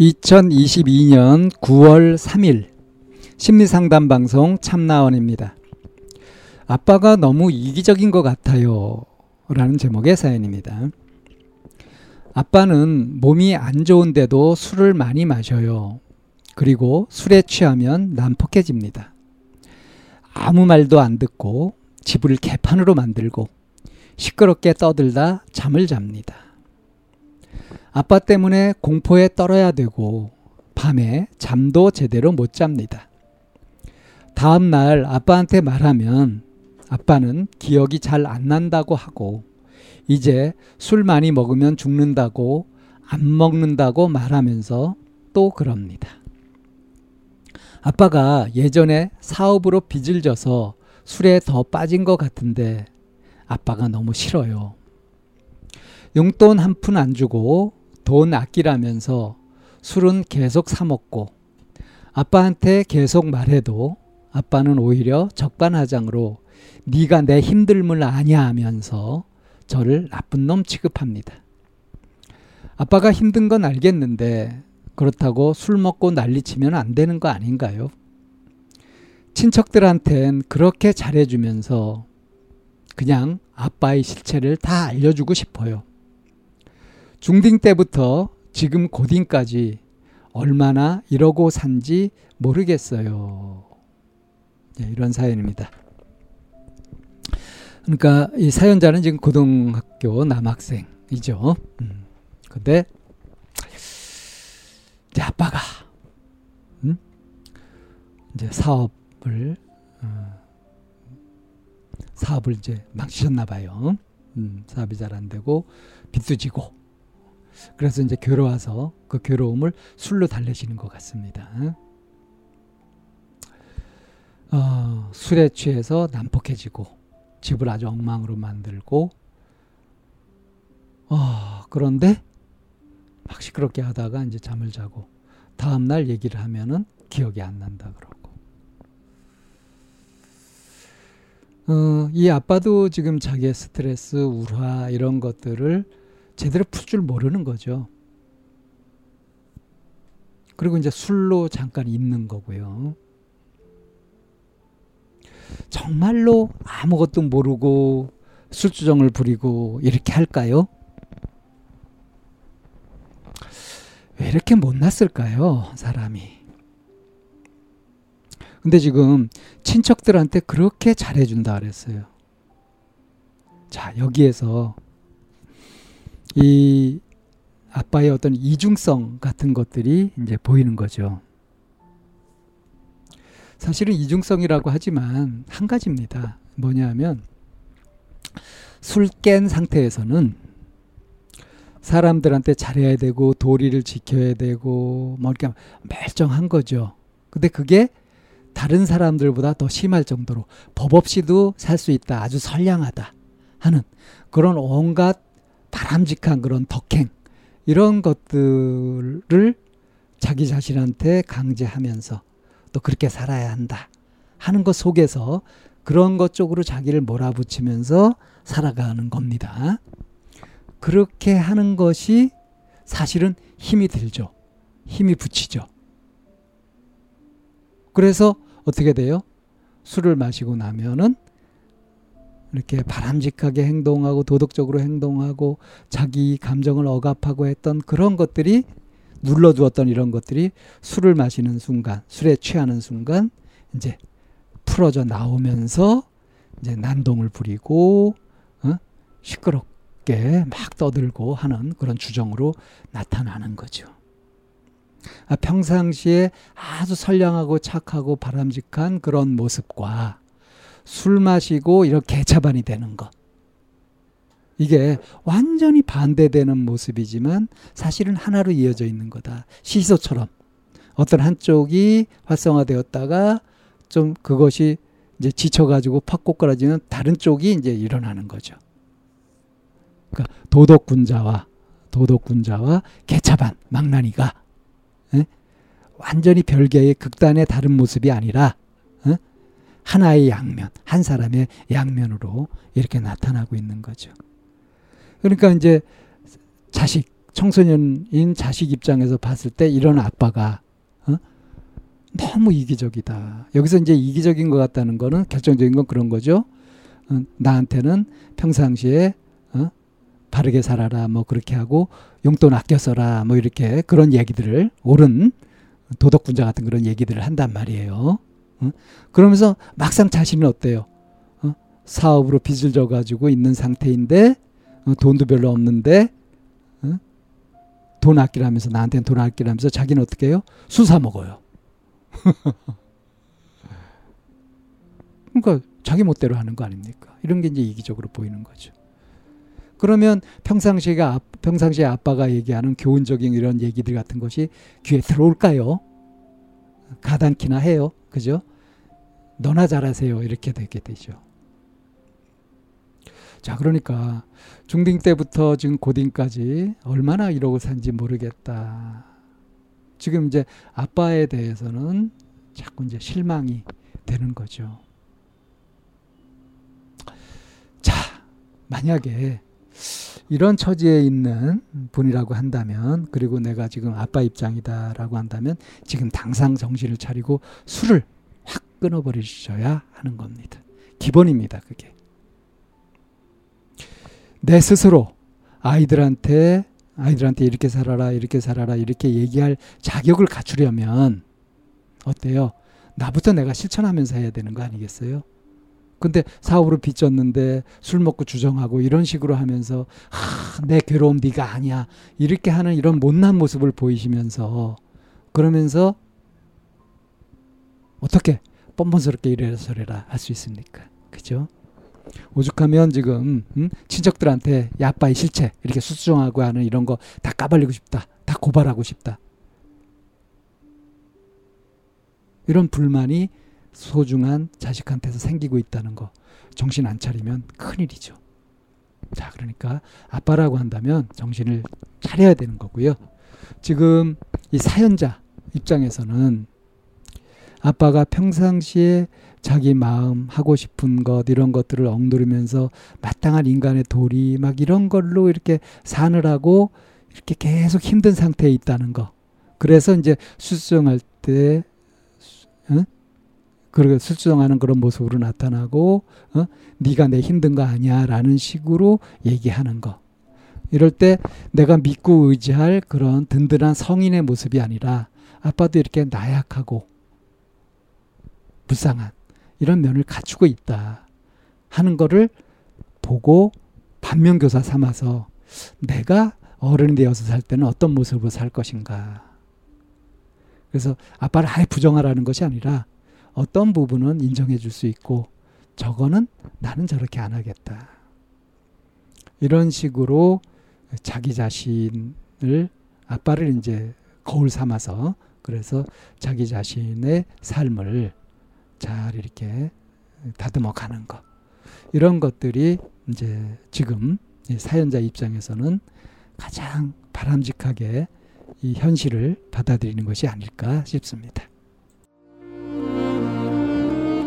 2022년 9월 3일 심리상담 방송 참나원입니다. 아빠가 너무 이기적인 것 같아요. 라는 제목의 사연입니다. 아빠는 몸이 안 좋은데도 술을 많이 마셔요. 그리고 술에 취하면 난폭해집니다. 아무 말도 안 듣고 집을 개판으로 만들고 시끄럽게 떠들다 잠을 잡니다. 아빠 때문에 공포에 떨어야 되고 밤에 잠도 제대로 못 잡니다. 다음 날 아빠한테 말하면 아빠는 기억이 잘 안 난다고 하고 이제 술 많이 먹으면 죽는다고 안 먹는다고 말하면서 또 그럽니다. 아빠가 예전에 사업으로 빚을 져서 술에 더 빠진 것 같은데 아빠가 너무 싫어요. 용돈 한 푼 안 주고 돈 아끼라면서 술은 계속 사먹고 아빠한테 계속 말해도 아빠는 오히려 적반하장으로 네가 내 힘듦을 아냐 하면서 저를 나쁜 놈 취급합니다. 아빠가 힘든 건 알겠는데 그렇다고 술 먹고 난리치면 안 되는 거 아닌가요? 친척들한텐 그렇게 잘해주면서 그냥 아빠의 실체를 다 알려주고 싶어요. 중딩 때부터 지금 고딩까지 얼마나 이러고 산지 모르겠어요. 네, 이런 사연입니다. 그러니까 이 사연자는 지금 고등학교 남학생이죠. 음. 근데 이제 아빠가 음? 이제 사업을 어, 사업을 이제 망치셨나 봐요. 음, 사업이 잘 안 되고 빚도 지고 그래서 이제 괴로워서 그 괴로움을 술로 달래시는 것 같습니다. 어, 술에 취해서 난폭해지고 집을 아주 엉망으로 만들고 어, 그런데 막 시끄럽게 하다가 이제 잠을 자고 다음 날 얘기를 하면은 기억이 안 난다 그러고 어, 이 아빠도 지금 자기의 스트레스, 우화 이런 것들을 제대로 풀 줄 모르는 거죠. 그리고 이제 술로 잠깐 있는 거고요. 정말로 아무것도 모르고 술주정을 부리고 이렇게 할까요? 왜 이렇게 못났을까요, 사람이? 근데 지금 친척들한테 그렇게 잘해준다 그랬어요. 자, 여기에서 이 아빠의 어떤 이중성 같은 것들이 이제 보이는 거죠. 사실은 이중성이라고 하지만 한 가지입니다. 뭐냐면 술 깬 상태에서는 사람들한테 잘해야 되고 도리를 지켜야 되고 뭐 이렇게 멀쩡한 거죠. 근데 그게 다른 사람들보다 더 심할 정도로 법 없이도 살 수 있다. 아주 선량하다. 하는 그런 온갖 바람직한 그런 덕행 이런 것들을 자기 자신한테 강제하면서 또 그렇게 살아야 한다 하는 것 속에서 그런 것 쪽으로 자기를 몰아붙이면서 살아가는 겁니다. 그렇게 하는 것이 사실은 힘이 들죠. 힘이 붙이죠. 그래서 어떻게 돼요? 술을 마시고 나면은 이렇게 바람직하게 행동하고 도덕적으로 행동하고 자기 감정을 억압하고 했던 그런 것들이 눌러두었던 이런 것들이 술을 마시는 순간, 술에 취하는 순간 이제 풀어져 나오면서 이제 난동을 부리고 어? 시끄럽게 막 떠들고 하는 그런 주정으로 나타나는 거죠. 아, 평상시에 아주 선량하고 착하고 바람직한 그런 모습과 술 마시고 이렇게 개차반이 되는 것. 이게 완전히 반대되는 모습이지만 사실은 하나로 이어져 있는 거다. 시소처럼 어떤 한쪽이 활성화되었다가 좀 그것이 이제 지쳐가지고 팍 꼬꾸라지면 다른 쪽이 이제 일어나는 거죠. 그러니까 도덕군자와 도덕군자와 개차반 망나니가 에? 완전히 별개의 극단의 다른 모습이 아니라 에? 하나의 양면, 한 사람의 양면으로 이렇게 나타나고 있는 거죠. 그러니까 이제 자식, 청소년인 자식 입장에서 봤을 때 이런 아빠가 어? 너무 이기적이다. 여기서 이제 이기적인 것 같다는 거는 결정적인 건 그런 거죠. 어, 나한테는 평상시에 어? 바르게 살아라 뭐 그렇게 하고 용돈 아껴 써라 뭐 이렇게 그런 얘기들을 옳은 도덕군자 같은 그런 얘기들을 한단 말이에요. 어? 그러면서 막상 자신은 어때요? 어? 사업으로 빚을 져가지고 있는 상태인데 어, 돈도 별로 없는데 어? 돈 아끼라면서 나한테는 돈 아끼라면서 자기는 어떻게 해요? 술사 먹어요. 그러니까 자기 멋대로 하는 거 아닙니까? 이런 게 이제 이기적으로 보이는 거죠. 그러면 평상시에 평상시에 아빠가 얘기하는 교훈적인 이런 얘기들 같은 것이 귀에 들어올까요? 가당키나 해요. 그죠? 너나 잘하세요. 이렇게 되게 되죠. 자, 그러니까 중딩 때부터 지금 고딩까지 얼마나 이러고 산지 모르겠다. 지금 이제 아빠에 대해서는 자꾸 이제 실망이 되는 거죠. 자, 만약에 이런 처지에 있는 분이라고 한다면 그리고 내가 지금 아빠 입장이다라고 한다면 지금 당상 정신을 차리고 술을 확 끊어버리셔야 하는 겁니다. 기본입니다. 그게. 내 스스로 아이들한테 아이들한테 이렇게 살아라 이렇게 살아라 이렇게 얘기할 자격을 갖추려면 어때요? 나부터 내가 실천하면서 해야 되는 거 아니겠어요? 근데 사업으로 빚졌는데 술 먹고 주정하고 이런 식으로 하면서 하, 내 괴로움 네가 아니야 이렇게 하는 이런 못난 모습을 보이시면서 그러면서 어떻게 뻔뻔스럽게 이래라 저래라 할 수 있습니까? 그죠? 오죽하면 지금 음? 친척들한테 야 아빠의 실체 이렇게 수수정하고 하는 이런 거 다 까발리고 싶다. 다 고발하고 싶다. 이런 불만이 소중한 자식한테서 생기고 있다는 거 정신 안 차리면 큰일이죠. 자, 그러니까 아빠라고 한다면 정신을 차려야 되는 거고요. 지금 이 사연자 입장에서는 아빠가 평상시에 자기 마음 하고 싶은 것 이런 것들을 엉두르면서 마땅한 인간의 도리 막 이런 걸로 이렇게 사느라고 이렇게 계속 힘든 상태에 있다는 거. 그래서 이제 수정할 때 응? 그렇게 술주정하는 그런 모습으로 나타나고 어? 네가 내 힘든 거 아니야라는 식으로 얘기하는 거. 이럴 때 내가 믿고 의지할 그런 든든한 성인의 모습이 아니라 아빠도 이렇게 나약하고 불쌍한 이런 면을 갖추고 있다 하는 거를 보고 반면교사 삼아서 내가 어른이 되어서 살 때는 어떤 모습으로 살 것인가. 그래서 아빠를 아예 부정하라는 것이 아니라 어떤 부분은 인정해 줄 수 있고 저거는 나는 저렇게 안 하겠다. 이런 식으로 자기 자신을 아빠를 이제 거울 삼아서 그래서 자기 자신의 삶을 잘 이렇게 다듬어 가는 것. 이런 것들이 이제 지금 사연자 입장에서는 가장 바람직하게 이 현실을 받아들이는 것이 아닐까 싶습니다.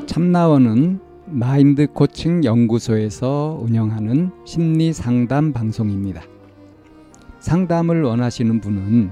참나원은 마인드 코칭 연구소에서 운영하는 심리 상담 방송입니다. 상담을 원하시는 분은